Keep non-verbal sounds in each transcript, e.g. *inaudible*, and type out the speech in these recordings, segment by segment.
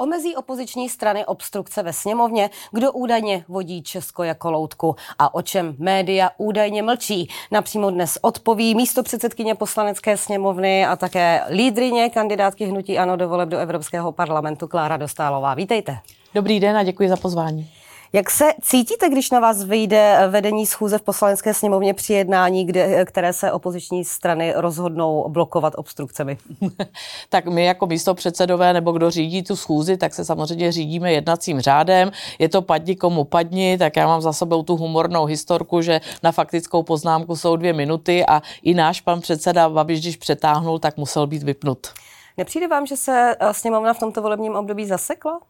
Omezí opoziční strany obstrukce ve sněmovně, kdo údajně vodí Česko jako loutku a o čem média údajně mlčí. Napřímo dnes odpoví místo předsedkyně poslanecké sněmovny a také lídrině kandidátky hnutí ANO do voleb do Evropského parlamentu Klára Dostálová. Vítejte. Dobrý den a děkuji za pozvání. Jak se cítíte, když na vás vyjde vedení schůze v poslanecké sněmovně při jednání, kde, které se opoziční strany rozhodnou blokovat obstrukcemi? *laughs* tak my jako místo předsedové nebo kdo řídí tu schůzi, tak se samozřejmě řídíme jednacím řádem. Je to padni komu padni, tak já mám za sebou tu humornou historku, že na faktickou poznámku jsou dvě minuty a i náš pan předseda Babiš, když přetáhnul, tak musel být vypnut. Nepřijde vám, že se eh, sněmovna v tomto volebním období zasekla?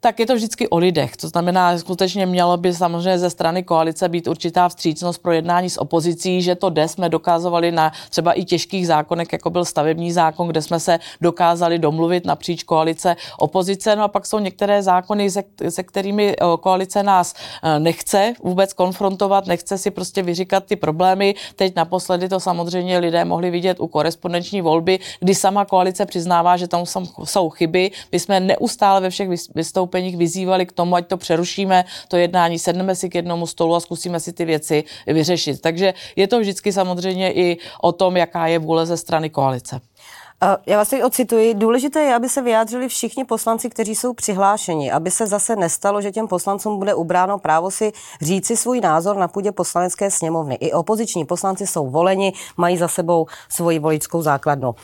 Tak je to vždycky o lidech. To znamená, skutečně mělo by samozřejmě ze strany koalice být určitá vstřícnost pro jednání s opozicí, že to jde, jsme dokázovali na třeba i těžkých zákonech, jako byl stavební zákon, kde jsme se dokázali domluvit napříč koalice opozice. No a pak jsou některé zákony, se, se kterými koalice nás e, nechce vůbec konfrontovat, nechce si prostě vyříkat ty problémy. Teď naposledy to samozřejmě lidé mohli vidět u korespondenční volby, kdy sama koalice přiznává, že tam jsou chyby. My jsme neustále ve všech vystoupeních vystoupeních vyzývali k tomu, ať to přerušíme, to jednání, sedneme si k jednomu stolu a zkusíme si ty věci vyřešit. Takže je to vždycky samozřejmě i o tom, jaká je vůle ze strany koalice. Já vás teď ocituji. Důležité je, aby se vyjádřili všichni poslanci, kteří jsou přihlášeni, aby se zase nestalo, že těm poslancům bude ubráno právo si říci svůj názor na půdě poslanecké sněmovny. I opoziční poslanci jsou voleni, mají za sebou svoji voličskou základnu.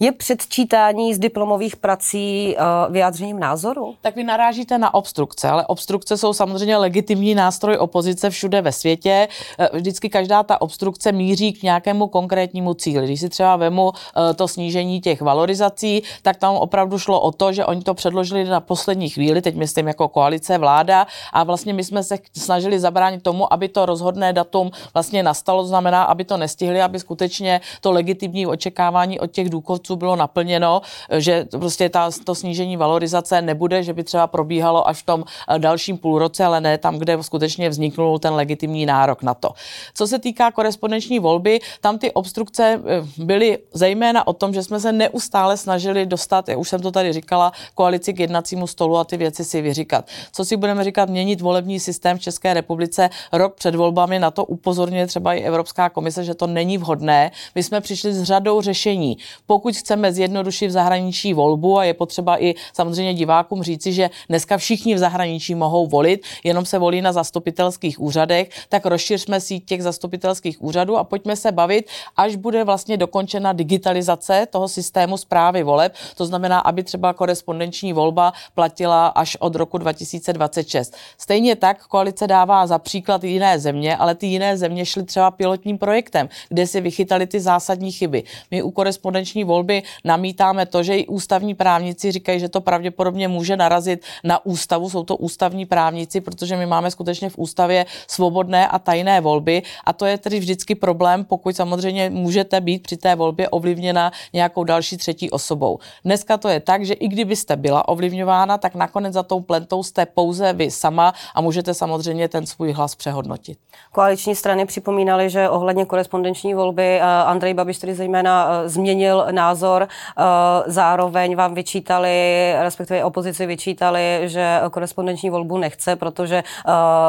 Je předčítání z diplomových prací uh, vyjádřením názoru? Tak vy narážíte na obstrukce, ale obstrukce jsou samozřejmě legitimní nástroj opozice všude ve světě. Eh, vždycky každá ta obstrukce míří k nějakému konkrétnímu cíli. Když si třeba vemu uh, to snížení těch valorizací, tak tam opravdu šlo o to, že oni to předložili na poslední chvíli, teď myslím jako koalice, vláda, a vlastně my jsme se snažili zabránit tomu, aby to rozhodné datum vlastně nastalo, znamená, aby to nestihli, aby skutečně to legitimní očekávání od těch důchodců důchodců bylo naplněno, že prostě ta, to snížení valorizace nebude, že by třeba probíhalo až v tom eh, dalším půlroce, ale ne tam, kde skutečně vzniknul ten legitimní nárok na to. Co se týká korespondenční volby, tam ty obstrukce eh, byly zejména o tom, že jsme se neustále snažili dostat, já už jsem to tady říkala, koalici k jednacímu stolu a ty věci si vyříkat. Co si budeme říkat, měnit volební systém v České republice rok před volbami, na to upozorňuje třeba i Evropská komise, že to není vhodné. My jsme přišli s řadou řešení. Pokud chceme zjednodušit v zahraničí volbu a je potřeba i samozřejmě divákům říci, že dneska všichni v zahraničí mohou volit, jenom se volí na zastupitelských úřadech, tak rozšiřme síť těch zastupitelských úřadů a pojďme se bavit, až bude vlastně dokončena digitalizace toho systému zprávy voleb. To znamená, aby třeba korespondenční volba platila až od roku 2026. Stejně tak koalice dává za příklad jiné země, ale ty jiné země šly třeba pilotním projektem, kde si vychytali ty zásadní chyby. My u korespondenční volby namítáme to, že i ústavní právníci říkají, že to pravděpodobně může narazit na ústavu, jsou to ústavní právníci, protože my máme skutečně v ústavě svobodné a tajné volby a to je tedy vždycky problém, pokud samozřejmě můžete být při té volbě ovlivněna nějakou další třetí osobou. Dneska to je tak, že i kdybyste byla ovlivňována, tak nakonec za tou plentou jste pouze vy sama a můžete samozřejmě ten svůj hlas přehodnotit. Koaliční strany připomínaly, že ohledně korespondenční volby eh, Andrej Babiš tedy zejména eh, změnil názor. Eh, zároveň vám vyčítali, respektive opozici vyčítali, že korespondenční volbu nechce, protože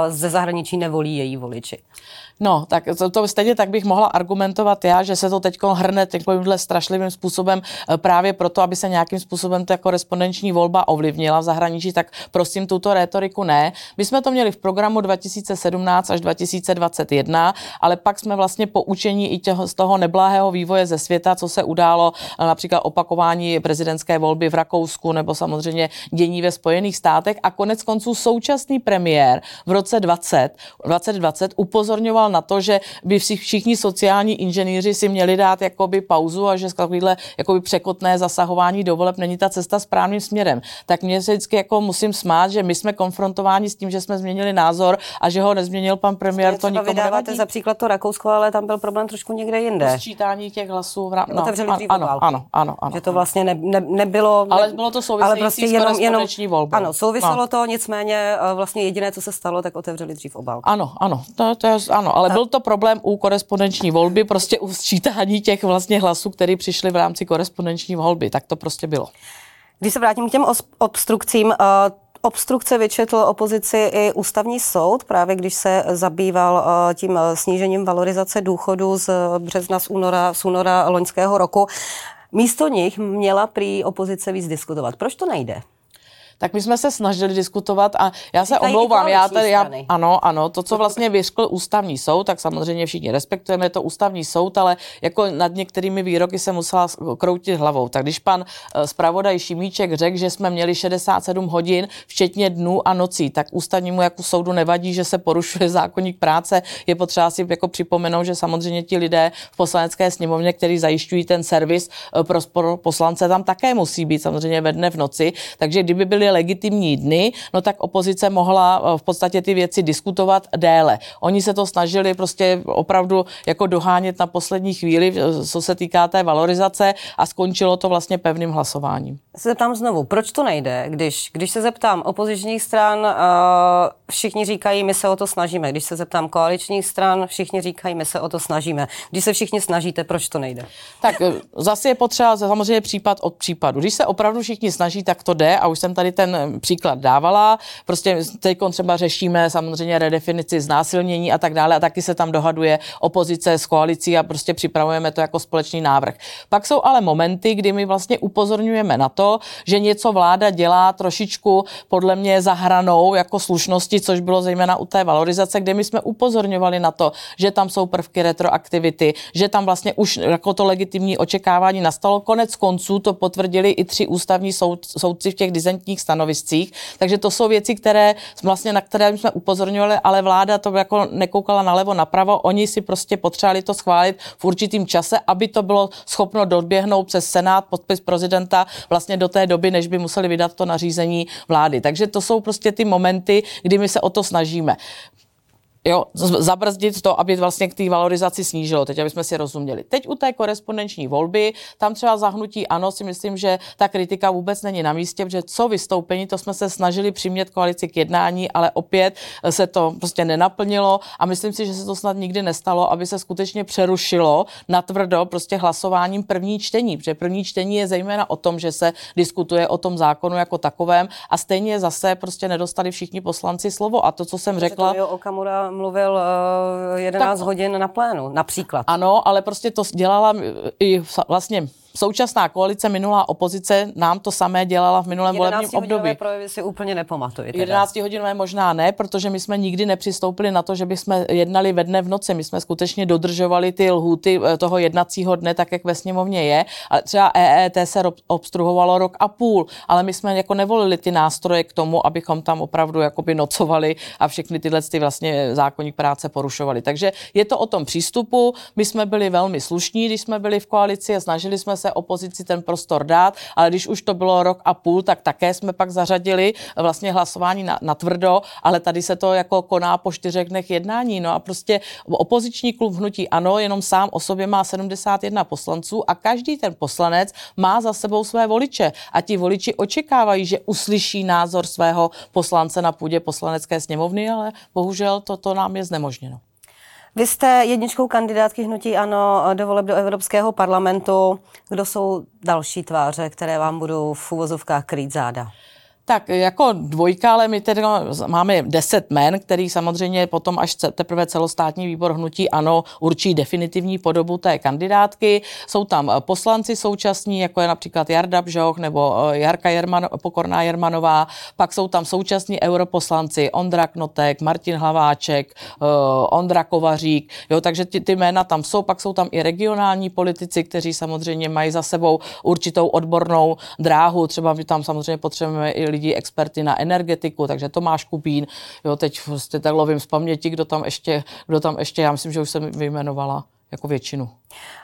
ze zahraničí nevolí její voliči. No, tak to, to stejně tak bych mohla argumentovat já, že se to teď hrne takovýmhle strašlivým způsobem eh, právě proto, aby se nějakým způsobem ta korespondenční volba ovlivnila v zahraničí, tak prosím tuto rétoriku ne. My jsme to měli v programu 2017 až 2021, ale pak jsme vlastně poučení i těho, z toho neblahého vývoje ze světa, co se událo, eh, například opakování prezidentské volby v Rakousku nebo samozřejmě dění ve Spojených státech a konec konců současný premiér v roce 20, 2020 upozorňoval upozorňoval na to, že by všichni sociální inženýři si měli dát jakoby pauzu a že takovýhle jakoby překotné zasahování do voleb není ta cesta správným směrem. Tak mě se vždycky jako musím smát, že my jsme konfrontováni s tím, že jsme změnili názor a že ho nezměnil pan premiér, to nikomu nevadí. za příklad to Rakousko, ale tam byl problém trošku někde jinde. Sčítání těch hlasů v rám... no, ano, ano, ano, ano, ano, Že to vlastně ne, ne, nebylo... Ale bylo to související ale prostě jenom, jenom, volbou. Ano, souviselo no. to, nicméně eh, vlastně jediné, co se stalo, tak otevřeli dřív obálku. Ano, ano, to, to je, ano, ale byl to problém u korespondenční volby, prostě u sčítání těch vlastně hlasů, které přišly v rámci korespondenční volby. Tak to prostě bylo. Když se vrátím k těm obstrukcím, uh, Obstrukce vyčetl opozici i ústavní soud, právě když se zabýval tím snížením valorizace důchodu z března, z února, z února loňského roku. Místo nich měla prý opozice víc diskutovat. Proč to nejde? Tak my jsme se snažili diskutovat a já se omlouvám, já tady, já, ano, ano, to, co vlastně vyřkl ústavní soud, tak samozřejmě všichni respektujeme, to ústavní soud, ale jako nad některými výroky se musela kroutit hlavou. Tak když pan eh, zpravodaj Šimíček řekl, že jsme měli 67 hodin, včetně dnů a nocí, tak ústavnímu jako soudu nevadí, že se porušuje zákonník práce. Je potřeba si jako připomenout, že samozřejmě ti lidé v poslanecké sněmovně, kteří zajišťují ten servis eh, pro poslance, tam také musí být samozřejmě ve dne v noci. Takže kdyby byli byly legitimní dny, no tak opozice mohla eh, v podstatě ty věci diskutovat déle. Oni se to snažili prostě opravdu jako dohánět na poslední chvíli, eh, co se týká té valorizace a skončilo to vlastně pevným hlasováním. Se zeptám znovu, proč to nejde? Když, když se zeptám opozičních stran, uh, všichni říkají, my se o to snažíme. Když se zeptám koaličních stran, všichni říkají, my se o to snažíme. Když se všichni snažíte, proč to nejde? Tak zase je potřeba samozřejmě případ od případu. Když se opravdu všichni snaží, tak to jde a už jsem tady ten příklad dávala. Prostě teď třeba řešíme samozřejmě redefinici znásilnění a tak dále a taky se tam dohaduje opozice s koalicí a prostě připravujeme to jako společný návrh. Pak jsou ale momenty, kdy my vlastně upozorňujeme na to, že něco vláda dělá trošičku podle mě za hranou jako slušnosti, což bylo zejména u té valorizace, kde my jsme upozorňovali na to, že tam jsou prvky retroaktivity, že tam vlastně už jako to legitimní očekávání nastalo. Konec konců to potvrdili i tři ústavní soud, soudci v těch dizentních stanoviscích. Takže to jsou věci, které vlastně, na které jsme upozorňovali, ale vláda to jako nekoukala nalevo, napravo. Oni si prostě potřebovali to schválit v určitým čase, aby to bylo schopno doběhnout přes Senát, podpis prezidenta vlastně do té doby, než by museli vydat to nařízení vlády. Takže to jsou prostě ty momenty, kdy my se o to snažíme jo, zabrzdit to, aby vlastně k té valorizaci snížilo, teď aby jsme si rozuměli. Teď u té korespondenční volby, tam třeba zahnutí ano, si myslím, že ta kritika vůbec není na místě, protože co vystoupení, to jsme se snažili přimět koalici k jednání, ale opět se to prostě nenaplnilo a myslím si, že se to snad nikdy nestalo, aby se skutečně přerušilo na tvrdo prostě hlasováním první čtení, protože první čtení je zejména o tom, že se diskutuje o tom zákonu jako takovém a stejně zase prostě nedostali všichni poslanci slovo a to, co jsem řekla. Okamura mluvil uh, 11 tak, hodin na plénu, například. Ano, ale prostě to dělala i vlastně současná koalice, minulá opozice nám to samé dělala v minulém volebním období. projevy si úplně nepamatuji. 11 hodinové možná ne, protože my jsme nikdy nepřistoupili na to, že bychom jednali ve dne v noci. My jsme skutečně dodržovali ty lhuty eh, toho jednacího dne, tak jak ve sněmovně je. Ale třeba EET se obstruovalo rok a půl, ale my jsme jako nevolili ty nástroje k tomu, abychom tam opravdu jakoby nocovali a všechny tyhle ty vlastně zákonník práce porušovali. Takže je to o tom přístupu. My jsme byli velmi slušní, když jsme byli v koalici a snažili jsme se se opozici ten prostor dát, ale když už to bylo rok a půl, tak také jsme pak zařadili vlastně hlasování na, na tvrdo, ale tady se to jako koná po čtyřech dnech jednání. No a prostě opoziční klub hnutí ano, jenom sám o sobě má 71 poslanců a každý ten poslanec má za sebou své voliče a ti voliči očekávají, že uslyší názor svého poslance na půdě poslanecké sněmovny, ale bohužel toto nám je znemožněno. Vy jste jedničkou kandidátky hnutí ANO do voleb do Evropského parlamentu. Kdo jsou další tváře, které vám budou v úvozovkách krýt záda? Tak jako dvojka, ale my tedy máme deset men, který samozřejmě potom až teprve celostátní výbor hnutí ano určí definitivní podobu té kandidátky. Jsou tam poslanci současní, jako je například Jarda Bžoch nebo eh, Jarka Jerman, Pokorná Jermanová, pak jsou tam současní europoslanci Ondra Knotek, Martin Hlaváček, eh, Ondra Kovařík, jo, takže ty, ty jména tam jsou, pak jsou tam i regionální politici, kteří samozřejmě mají za sebou určitou odbornou dráhu, třeba my tam samozřejmě potřebujeme i lidí, experty na energetiku, takže Tomáš Kubín, jo, teď prostě tak lovím z paměti, kdo tam ještě, kdo tam ještě, já myslím, že už jsem vyjmenovala jako většinu.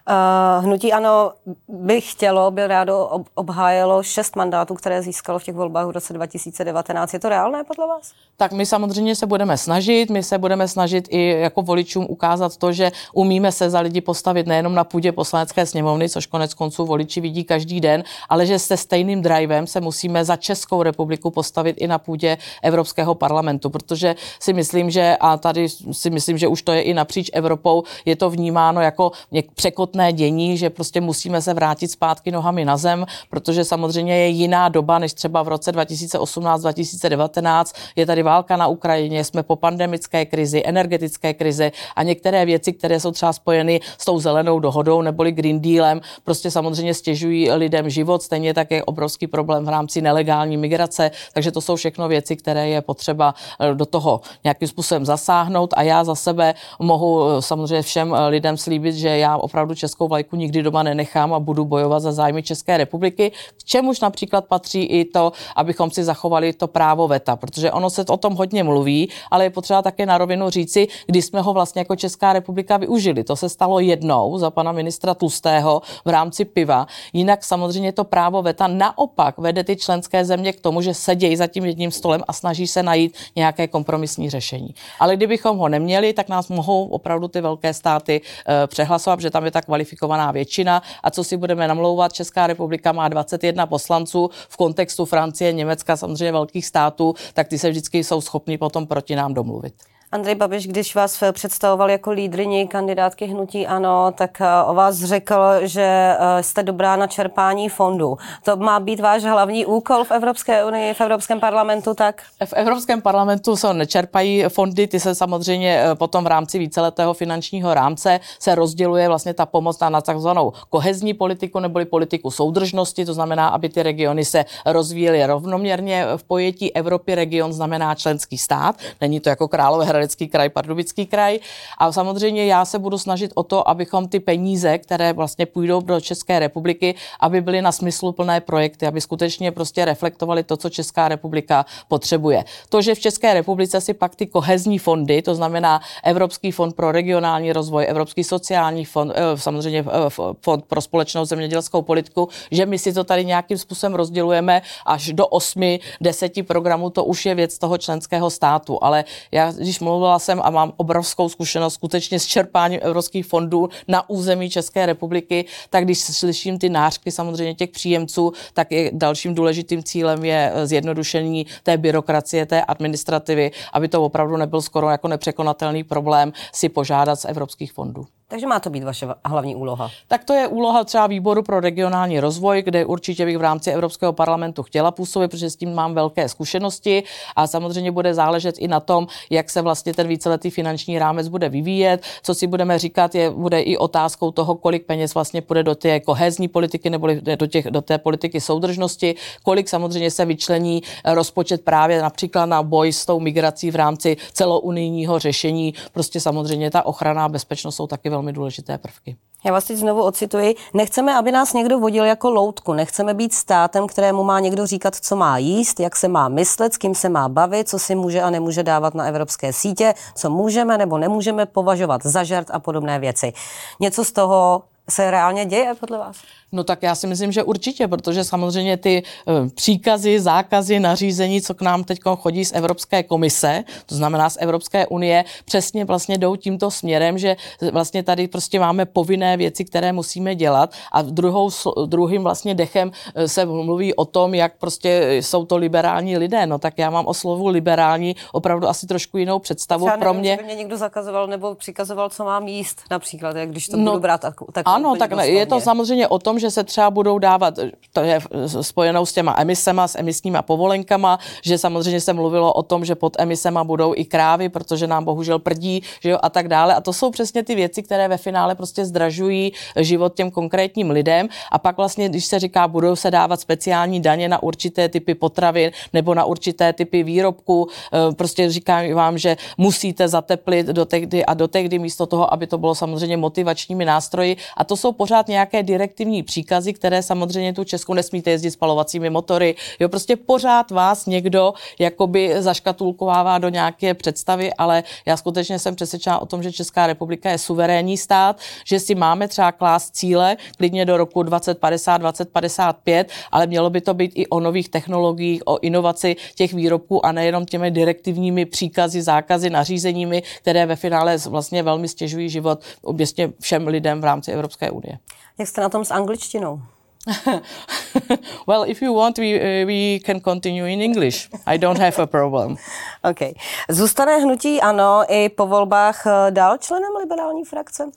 Uh, hnutí ano by chtělo, by rádo obhájelo šest mandátů, které získalo v těch volbách v roce 2019. Je to reálné podle vás? Tak my samozřejmě se budeme snažit, my se budeme snažit i jako voličům ukázat to, že umíme se za lidi postavit nejenom na půdě poslanecké sněmovny, což konec konců voliči vidí každý den, ale že se stejným drivem se musíme za Českou republiku postavit i na půdě Evropského parlamentu, protože si myslím, že a tady si myslím, že už to je i napříč Evropou, je to vnímáno jako něk- překotné dění, že prostě musíme se vrátit zpátky nohami na zem, protože samozřejmě je jiná doba, než třeba v roce 2018-2019. Je tady válka na Ukrajině, jsme po pandemické krizi, energetické krizi a některé věci, které jsou třeba spojeny s tou zelenou dohodou neboli Green Dealem, prostě samozřejmě stěžují lidem život, stejně tak je obrovský problém v rámci nelegální migrace, takže to jsou všechno věci, které je potřeba eh, do toho nějakým způsobem zasáhnout a já za sebe mohu eh, samozřejmě všem eh, lidem slíbit, že já opravdu českou vlajku nikdy doma nenechám a budu bojovat za zájmy České republiky, k čemuž například patří i to, abychom si zachovali to právo veta, protože ono se o tom hodně mluví, ale je potřeba také na rovinu říci, kdy jsme ho vlastně jako Česká republika využili. To se stalo jednou za pana ministra Tlustého v rámci piva. Jinak samozřejmě to právo veta naopak vede ty členské země k tomu, že sedějí za tím jedním stolem a snaží se najít nějaké kompromisní řešení. Ale kdybychom ho neměli, tak nás mohou opravdu ty velké státy e, přehlasovat, tam je ta kvalifikovaná většina. A co si budeme namlouvat, Česká republika má 21 poslanců v kontextu Francie, Německa, samozřejmě velkých států, tak ty se vždycky jsou schopni potom proti nám domluvit. Andrej Babiš, když vás představoval jako lídriní kandidátky Hnutí Ano, tak eh, o vás řekl, že eh, jste dobrá na čerpání fondů. To má být váš hlavní úkol v Evropské unii, v Evropském parlamentu, tak? V Evropském parlamentu se nečerpají fondy, ty se samozřejmě eh, potom v rámci víceletého finančního rámce se rozděluje vlastně ta pomoc na takzvanou kohezní politiku neboli politiku soudržnosti, to znamená, aby ty regiony se rozvíjely rovnoměrně v pojetí Evropy region znamená členský stát, není to jako Královéhradecké Hradecký kraj, Pardubický kraj. A samozřejmě já se budu snažit o to, abychom ty peníze, které vlastně půjdou do České republiky, aby byly na smysluplné projekty, aby skutečně prostě reflektovali to, co Česká republika potřebuje. To, že v České republice si pak ty kohezní fondy, to znamená Evropský fond pro regionální rozvoj, Evropský sociální fond, eh, samozřejmě eh, fond pro společnou zemědělskou politiku, že my si to tady nějakým způsobem rozdělujeme až do 8, 10 programů, to už je věc toho členského státu. Ale já, když mluvím mluvila jsem a mám obrovskou zkušenost skutečně s čerpáním evropských fondů na území České republiky, tak když slyším ty nářky samozřejmě těch příjemců, tak je dalším důležitým cílem je zjednodušení té byrokracie, té administrativy, aby to opravdu nebyl skoro jako nepřekonatelný problém si požádat z evropských fondů. Takže má to být vaše hlavní úloha. Tak to je úloha třeba výboru pro regionální rozvoj, kde určitě bych v rámci Evropského parlamentu chtěla působit, protože s tím mám velké zkušenosti a samozřejmě bude záležet i na tom, jak se vlastně ten víceletý finanční rámec bude vyvíjet. Co si budeme říkat, je, bude i otázkou toho, kolik peněz vlastně půjde do té kohezní politiky nebo do, těch, do té politiky soudržnosti, kolik samozřejmě se vyčlení rozpočet právě například na boj s tou migrací v rámci celounijního řešení. Prostě samozřejmě ta ochrana a bezpečnost jsou taky velmi velmi důležité prvky. Já vás teď znovu ocituji. Nechceme, aby nás někdo vodil jako loutku. Nechceme být státem, kterému má někdo říkat, co má jíst, jak se má myslet, s kým se má bavit, co si může a nemůže dávat na evropské sítě, co můžeme nebo nemůžeme považovat za žert a podobné věci. Něco z toho se reálně děje podle vás? No tak já si myslím, že určitě, protože samozřejmě ty eh, příkazy, zákazy, nařízení, co k nám teď chodí z Evropské komise, to znamená z Evropské unie, přesně vlastně jdou tímto směrem, že vlastně tady prostě máme povinné věci, které musíme dělat a druhou, druhým vlastně dechem eh, se mluví o tom, jak prostě jsou to liberální lidé. No tak já mám o slovu liberální opravdu asi trošku jinou představu. Třeba Pro mě... mě někdo zakazoval nebo přikazoval, co mám jíst například, jak když to no, budu brát tak, tak Ano, tak je to samozřejmě o tom, že se třeba budou dávat, to je spojenou s těma emisema, s emisníma povolenkama, že samozřejmě se mluvilo o tom, že pod emisema budou i krávy, protože nám bohužel prdí, že jo, a tak dále. A to jsou přesně ty věci, které ve finále prostě zdražují život těm konkrétním lidem. A pak vlastně, když se říká, budou se dávat speciální daně na určité typy potravin nebo na určité typy výrobků, eh, prostě říkám vám, že musíte zateplit do tehdy a do tehdy místo toho, aby to bylo samozřejmě motivačními nástroji. A to jsou pořád nějaké direktivní příkazy, které samozřejmě tu Česku nesmíte jezdit spalovacími motory. Jo, prostě pořád vás někdo jakoby zaškatulkovává do nějaké představy, ale já skutečně jsem přesvědčena o tom, že Česká republika je suverénní stát, že si máme třeba klást cíle klidně do roku 2050, 2055, ale mělo by to být i o nových technologiích, o inovaci těch výrobků a nejenom těmi direktivními příkazy, zákazy, nařízeními, které ve finále vlastně velmi stěžují život oběstně všem lidem v rámci Evropské unie. Jak jste na tom s angličtinou? *laughs* well, if you want, we, uh, we can continue in English. I don't have a problem. *laughs* okay. Zůstane hnutí ano i po volbách eh, dál členem liberální frakce?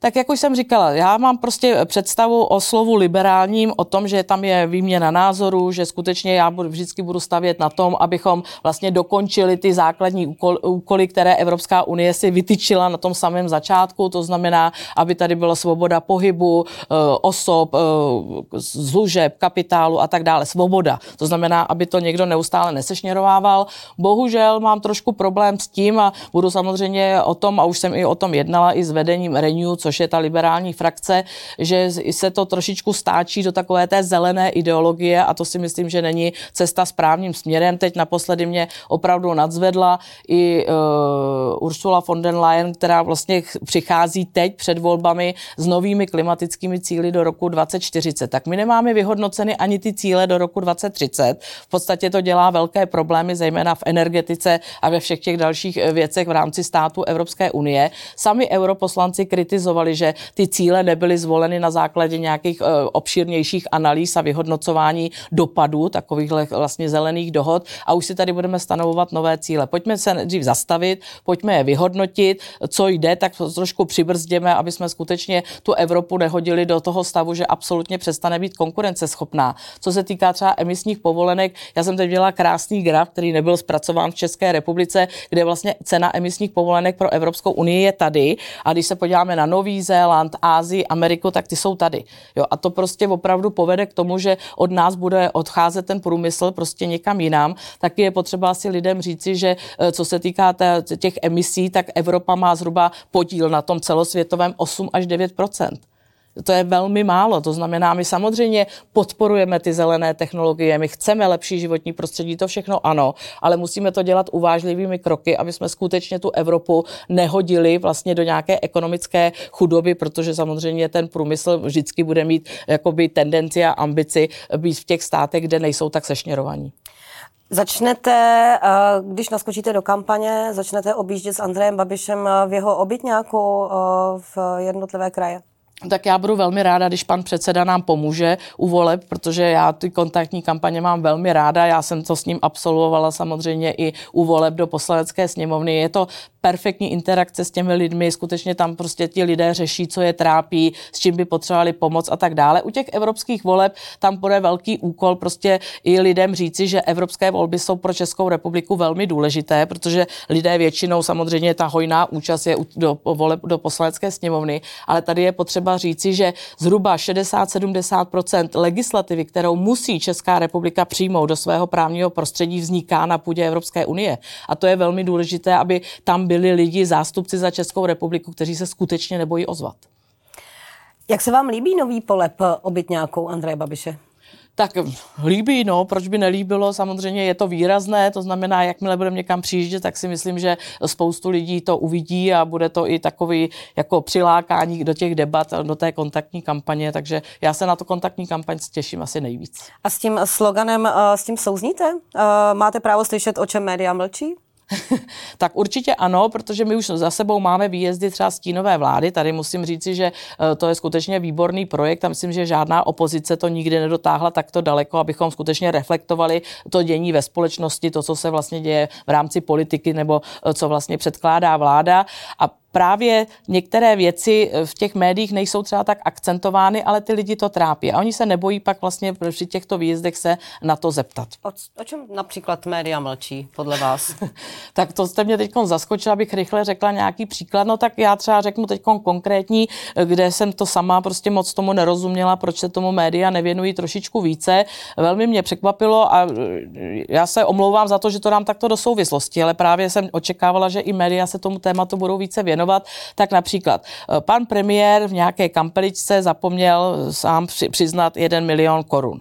Tak jak už jsem říkala, já mám prostě představu o slovu liberálním, o tom, že tam je výměna názoru, že skutečně já budu, vždycky budu stavět na tom, abychom vlastně dokončili ty základní úkol, úkoly, které Evropská unie si vytyčila na tom samém začátku, to znamená, aby tady byla svoboda pohybu, eh, osob, služeb, eh, kapitálu a tak dále. Svoboda. To znamená, aby to někdo neustále nesešněrovával. Bohužel mám trošku problém s tím a budu samozřejmě o tom, a už jsem i o tom jednala i s vedením Renew, což je ta liberální frakce, že se to trošičku stáčí do takové té zelené ideologie a to si myslím, že není cesta správným směrem. Teď naposledy mě opravdu nadzvedla i uh, Ursula von der Leyen, která vlastně přichází teď před volbami s novými klimatickými cíly do roku 2040. Tak my nemáme vyhodnoceny ani ty cíle do roku 2030. V podstatě to dělá velké problémy, zejména v energetice a ve všech těch dalších eh, věcech v rámci státu Evropské unie. Sami europoslanci kritizovali kritizovali, že ty cíle nebyly zvoleny na základě nějakých uh, obšírnějších analýz a vyhodnocování dopadů takových vlastně zelených dohod a už si tady budeme stanovovat nové cíle. Pojďme se dřív zastavit, pojďme je vyhodnotit, co jde, tak trošku přibrzděme, aby jsme skutečně tu Evropu nehodili do toho stavu, že absolutně přestane být konkurenceschopná. Co se týká třeba emisních povolenek, já jsem teď dělala krásný graf, který nebyl zpracován v České republice, kde vlastně cena emisních povolenek pro Evropskou unii je tady. A když se podíváme na nový Nový Zéland, Ázii, Ameriku, tak ty jsou tady. Jo, a to prostě opravdu povede k tomu, že od nás bude odcházet ten průmysl prostě někam jinam. Taky je potřeba si lidem říci, že eh, co se týká těch emisí, tak Evropa má zhruba podíl na tom celosvětovém 8 až 9 to je velmi málo. To znamená, my samozřejmě podporujeme ty zelené technologie, my chceme lepší životní prostředí, to všechno ano, ale musíme to dělat uvážlivými kroky, aby jsme skutečně tu Evropu nehodili vlastně do nějaké ekonomické chudoby, protože samozřejmě ten průmysl vždycky bude mít jakoby tendenci a ambici být v těch státech, kde nejsou tak sešněrovaní. Začnete, eh, když naskočíte do kampaně, začnete objíždět s Andrejem Babišem v jeho obytňáku eh, v jednotlivé kraje? Tak já budu velmi ráda, když pan předseda nám pomůže u voleb, protože já ty kontaktní kampaně mám velmi ráda. Já jsem to s ním absolvovala samozřejmě i u voleb do poslanecké sněmovny. Je to perfektní interakce s těmi lidmi, skutečně tam prostě ti lidé řeší, co je trápí, s čím by potřebovali pomoc a tak dále. U těch evropských voleb tam bude velký úkol prostě i lidem říci, že evropské volby jsou pro Českou republiku velmi důležité, protože lidé většinou samozřejmě ta hojná účast je do voleb do poslanecké sněmovny, ale tady je potřeba říci, že zhruba 60-70% legislativy, kterou musí Česká republika přijmout do svého právního prostředí, vzniká na půdě Evropské unie. A to je velmi důležité, aby tam byli lidi, zástupci za Českou republiku, kteří se skutečně nebojí ozvat. Jak se vám líbí nový polep obytňákou Andreje Babiše? Tak líbí, no, proč by nelíbilo, samozřejmě je to výrazné, to znamená, jakmile budeme někam přijíždět, tak si myslím, že spoustu lidí to uvidí a bude to i takový jako přilákání do těch debat, do té kontaktní kampaně, takže já se na to kontaktní kampaň těším asi nejvíc. A s tím sloganem, eh, s tím souzníte? Eh, máte právo slyšet, o čem média mlčí? *laughs* tak určitě ano, protože my už za sebou máme výjezdy třeba stínové vlády. Tady musím říci, že eh, to je skutečně výborný projekt a myslím, že žádná opozice to nikdy nedotáhla takto daleko, abychom skutečně reflektovali to dění ve společnosti, to, co se vlastně děje v rámci politiky nebo eh, co vlastně předkládá vláda. A právě některé věci v těch médiích nejsou třeba tak akcentovány, ale ty lidi to trápí. A oni se nebojí pak vlastně při těchto výjezdech se na to zeptat. O, o čem například média mlčí, podle vás? *laughs* tak to jste mě teď zaskočila, abych rychle řekla nějaký příklad. No tak já třeba řeknu teď konkrétní, kde jsem to sama prostě moc tomu nerozuměla, proč se tomu média nevěnují trošičku více. Velmi mě překvapilo a já se omlouvám za to, že to dám takto do souvislosti, ale právě jsem očekávala, že i média se tomu tématu budou více věnovat věnovat, tak například eh, pan premiér v nějaké kampeličce zapomněl sám přiznat 1 milion korun.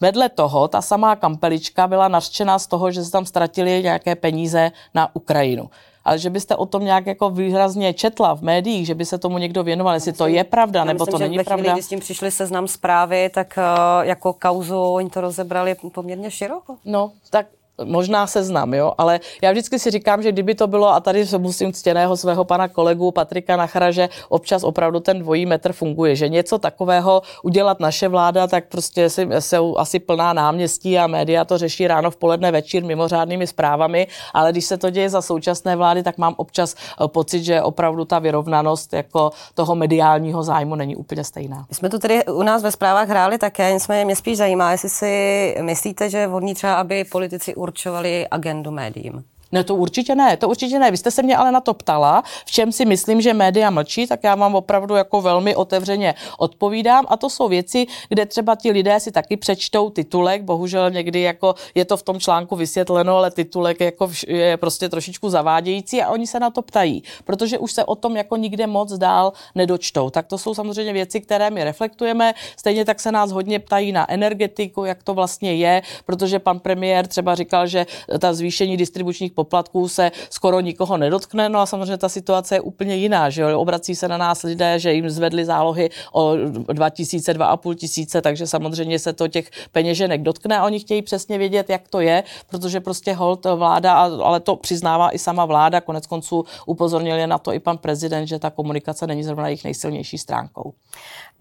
Vedle toho ta samá kampelička byla nařčená z toho, že se tam ztratili nějaké peníze na Ukrajinu ale že byste o tom nějak jako výrazně četla v médiích, že by se tomu někdo věnoval, jestli to je pravda, Já nebo myslím, to není že pravda. Když s tím přišli seznam zprávy, tak uh, jako kauzu oni to rozebrali poměrně široko. No, tak možná seznam, jo, ale já vždycky si říkám, že kdyby to bylo, a tady se musím ctěného svého pana kolegu Patrika Nachara, že občas opravdu ten dvojí metr funguje, že něco takového udělat naše vláda, tak prostě si, jsou asi plná náměstí a média to řeší ráno, v poledne, večer mimořádnými zprávami, ale když se to děje za současné vlády, tak mám občas eh, pocit, že opravdu ta vyrovnanost jako toho mediálního zájmu není úplně stejná. My jsme to tedy u nás ve zprávách hráli také, nicméně mě spíš zajímá, jestli si myslíte, že je vhodný třeba, aby politici určovali agendu médiím. Ne, to určitě ne, to určitě ne. Vy jste se mě ale na to ptala, v čem si myslím, že média mlčí, tak já vám opravdu jako velmi otevřeně odpovídám. A to jsou věci, kde třeba ti lidé si taky přečtou titulek, bohužel někdy jako je to v tom článku vysvětleno, ale titulek jako je prostě trošičku zavádějící a oni se na to ptají, protože už se o tom jako nikde moc dál nedočtou. Tak to jsou samozřejmě věci, které my reflektujeme. Stejně tak se nás hodně ptají na energetiku, jak to vlastně je, protože pan premiér třeba říkal, že ta zvýšení distribučních poplatků se skoro nikoho nedotkne, no a samozřejmě ta situace je úplně jiná, že jo? obrací se na nás lidé, že jim zvedli zálohy o 2000, 2,5 tisíce, takže samozřejmě se to těch peněženek dotkne a oni chtějí přesně vědět, jak to je, protože prostě hold vláda, ale to přiznává i sama vláda, konec konců upozornil je na to i pan prezident, že ta komunikace není zrovna jejich nejsilnější stránkou.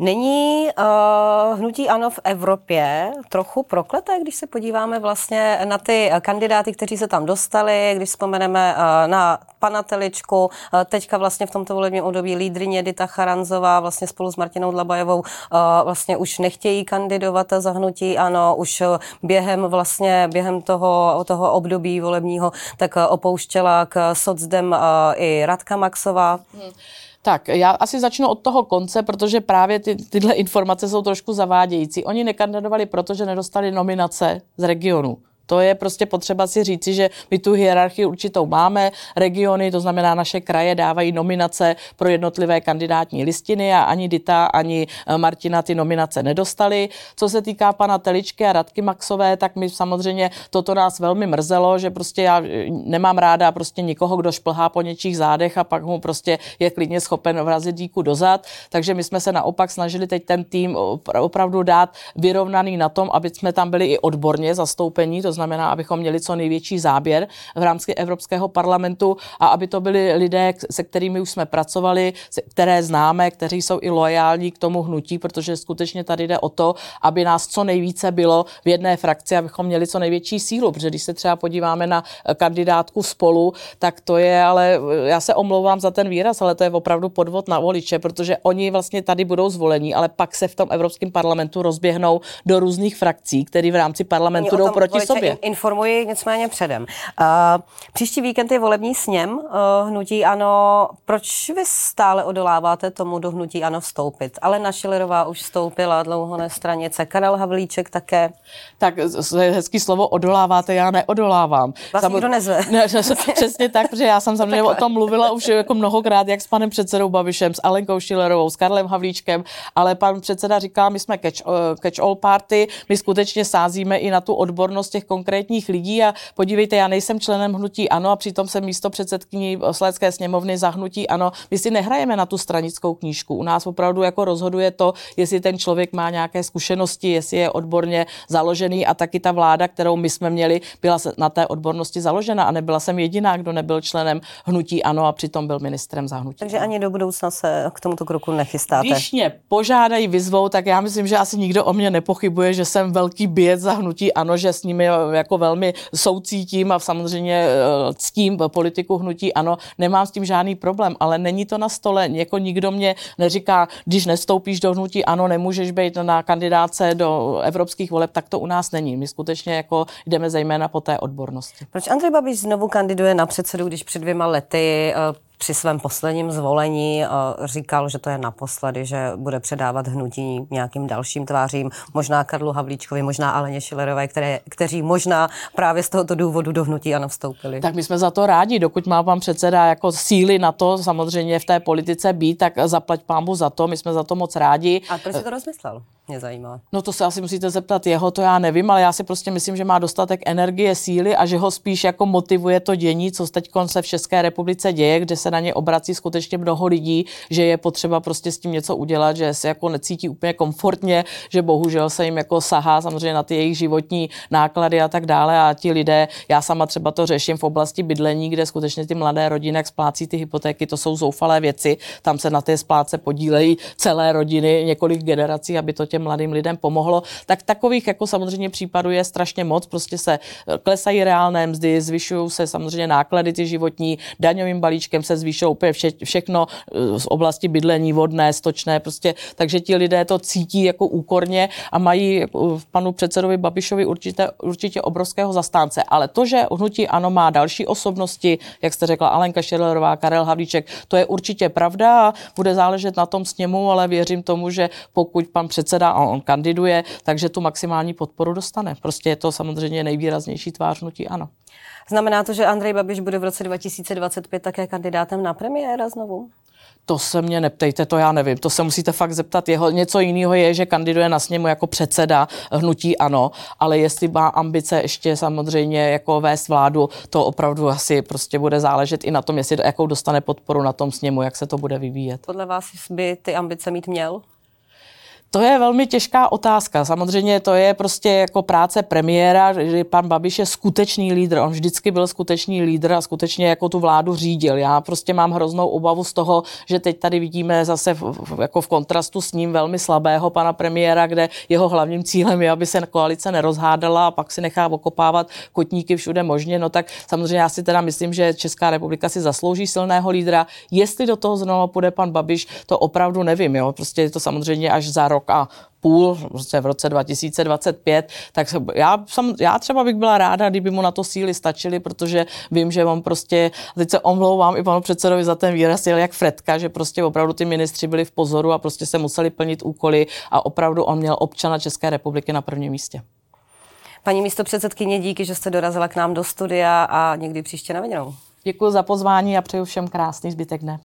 Není uh, hnutí ANO v Evropě trochu prokleté, když se podíváme vlastně na ty kandidáty, kteří se tam dostali, když vzpomeneme uh, na pana Teličku, uh, teďka vlastně v tomto volebním období lídrině Dita Charanzová vlastně spolu s Martinou Dlabajovou uh, vlastně už nechtějí kandidovat za hnutí ANO, už během vlastně během toho, toho období volebního tak opouštěla k socdem uh, i Radka Maxová. Hmm. Tak, já asi začnu od toho konce, protože právě ty, tyhle informace jsou trošku zavádějící. Oni nekandidovali, protože nedostali nominace z regionu. To je prostě potřeba si říci, že my tu hierarchii určitou máme. Regiony, to znamená naše kraje, dávají nominace pro jednotlivé kandidátní listiny a ani Dita, ani eh, Martina ty nominace nedostali. Co se týká pana Teličky a Radky Maxové, tak my samozřejmě toto nás velmi mrzelo, že prostě já eh, nemám ráda prostě nikoho, kdo šplhá po něčích zádech a pak mu prostě je klidně schopen vrazit díku dozad. Takže my jsme se naopak snažili teď ten tým opravdu dát vyrovnaný na tom, aby jsme tam byli i odborně zastoupení, to znamená, abychom měli co největší záběr v rámci Evropského parlamentu a aby to byli lidé, se kterými už jsme pracovali, které známe, kteří jsou i loajální k tomu hnutí, protože skutečně tady jde o to, aby nás co nejvíce bylo v jedné frakci, abychom měli co největší sílu, protože když se třeba podíváme na kandidátku spolu, tak to je, ale já se omlouvám za ten výraz, ale to je opravdu podvod na voliče, protože oni vlastně tady budou zvolení, ale pak se v tom Evropském parlamentu rozběhnou do různých frakcí, které v rámci parlamentu jdou proti sobě informuji nicméně předem. Uh, příští víkend je volební sněm uh, hnutí ANO. Proč vy stále odoláváte tomu do hnutí ANO vstoupit? Ale Našilerová už vstoupila dlouho na stranice, Karel Havlíček také. Tak hezký slovo odoláváte, já neodolávám. Vás Sam... nikdo nezve. *laughs* Ne, přesně tak, protože já jsem samozřejmě o tom mluvila už jako mnohokrát, jak s panem předsedou Babišem, s Alenkou Šilerovou, s Karlem Havlíčkem, ale pan předseda říká, my jsme catch, uh, catch all party, my skutečně sázíme i na tu odbornost těch konkrétních lidí a podívejte, já nejsem členem hnutí ANO a přitom jsem místo předsedkyní Oslecké sněmovny za hnutí ANO. My si nehrajeme na tu stranickou knížku. U nás opravdu jako rozhoduje to, jestli ten člověk má nějaké zkušenosti, jestli je odborně založený a taky ta vláda, kterou my jsme měli, byla na té odbornosti založena a nebyla jsem jediná, kdo nebyl členem hnutí ANO a přitom byl ministrem za hnutí. Takže ani do budoucna se k tomuto kroku nechystáte. Když mě požádají, vyzvou, tak já myslím, že asi nikdo o mě nepochybuje, že jsem velký bět za hnutí ANO, že s nimi jako velmi soucítím a samozřejmě eh, ctím politiku hnutí, ano, nemám s tím žádný problém, ale není to na stole. Jako nikdo mě neříká, když nestoupíš do hnutí, ano, nemůžeš být na kandidáce do evropských voleb, tak to u nás není. My skutečně jako jdeme zejména po té odbornosti. Proč Andrej Babiš znovu kandiduje na předsedu, když před dvěma lety eh, při svém posledním zvolení eh, říkal, že to je naposledy, že bude předávat hnutí nějakým dalším tvářím, možná Karlu Havlíčkovi, možná Aleně Šilerové, které, kteří možná právě z tohoto důvodu do hnutí ano vstoupili. Tak my jsme za to rádi, dokud má pan předseda jako síly na to samozřejmě v té politice být, tak zaplať pámu za to, my jsme za to moc rádi. A proč si to rozmyslel? Mě zajímá. No to se asi musíte zeptat jeho, to já nevím, ale já si prostě myslím, že má dostatek energie, síly a že ho spíš jako motivuje to dění, co teď se v České republice děje, kde se na ně obrací skutečně mnoho lidí, že je potřeba prostě s tím něco udělat, že se jako necítí úplně komfortně, že bohužel se jim jako sahá samozřejmě na ty jejich životní náklady a tak dále. A ti lidé, já sama třeba to řeším v oblasti bydlení, kde skutečně ty mladé rodiny, jak splácí ty hypotéky, to jsou zoufalé věci, tam se na té splátce podílejí celé rodiny, několik generací, aby to těm mladým lidem pomohlo. Tak takových jako samozřejmě případů je strašně moc, prostě se klesají reálné mzdy, zvyšují se samozřejmě náklady ty životní, daňovým balíčkem se zvýšilo úplně vše, všechno eh, z oblasti bydlení, vodné, stočné, prostě, takže ti lidé to cítí jako úkorně a mají jako v panu předsedovi Babišovi určitě, určitě obrovského zastánce. Ale to, že hnutí ano má další osobnosti, jak jste řekla, Alenka Šerlerová, Karel Havlíček, to je určitě pravda a bude záležet na tom sněmu, ale věřím tomu, že pokud pan předseda a on kandiduje, takže tu maximální podporu dostane. Prostě je to samozřejmě nejvýraznější tvář hnutí ano. Znamená to, že Andrej Babiš bude v roce 2025 také kandidátem na premiéra znovu? To se mě neptejte, to já nevím. To se musíte fakt zeptat. Jeho, něco jiného je, že kandiduje na sněmu jako předseda hnutí ano, ale jestli má ambice ještě samozřejmě jako vést vládu, to opravdu asi prostě bude záležet i na tom, jestli jakou dostane podporu na tom sněmu, jak se to bude vyvíjet. Podle vás by ty ambice mít měl? To je velmi těžká otázka. Samozřejmě to je prostě jako práce premiéra, že pan Babiš je skutečný lídr. On vždycky byl skutečný lídr a skutečně jako tu vládu řídil. Já prostě mám hroznou obavu z toho, že teď tady vidíme zase v, jako v kontrastu s ním velmi slabého pana premiéra, kde jeho hlavním cílem je, aby se koalice nerozhádala a pak si nechá okopávat kotníky všude možně. No tak samozřejmě já si teda myslím, že Česká republika si zaslouží silného lídra. Jestli do toho znovu půjde pan Babiš, to opravdu nevím. Jo? Prostě je to samozřejmě až za rok rok a půl, prostě v roce 2025, tak já, sam, já třeba bych byla ráda, kdyby mu na to síly stačily, protože vím, že on prostě, teď se omlouvám i panu předsedovi za ten výraz, jel jak Fredka, že prostě opravdu ty ministři byli v pozoru a prostě se museli plnit úkoly a opravdu on měl občana České republiky na prvním místě. Paní místo předsedkyně, díky, že jste dorazila k nám do studia a někdy příště na viděnou. Děkuji za pozvání a přeju všem krásný zbytek dne.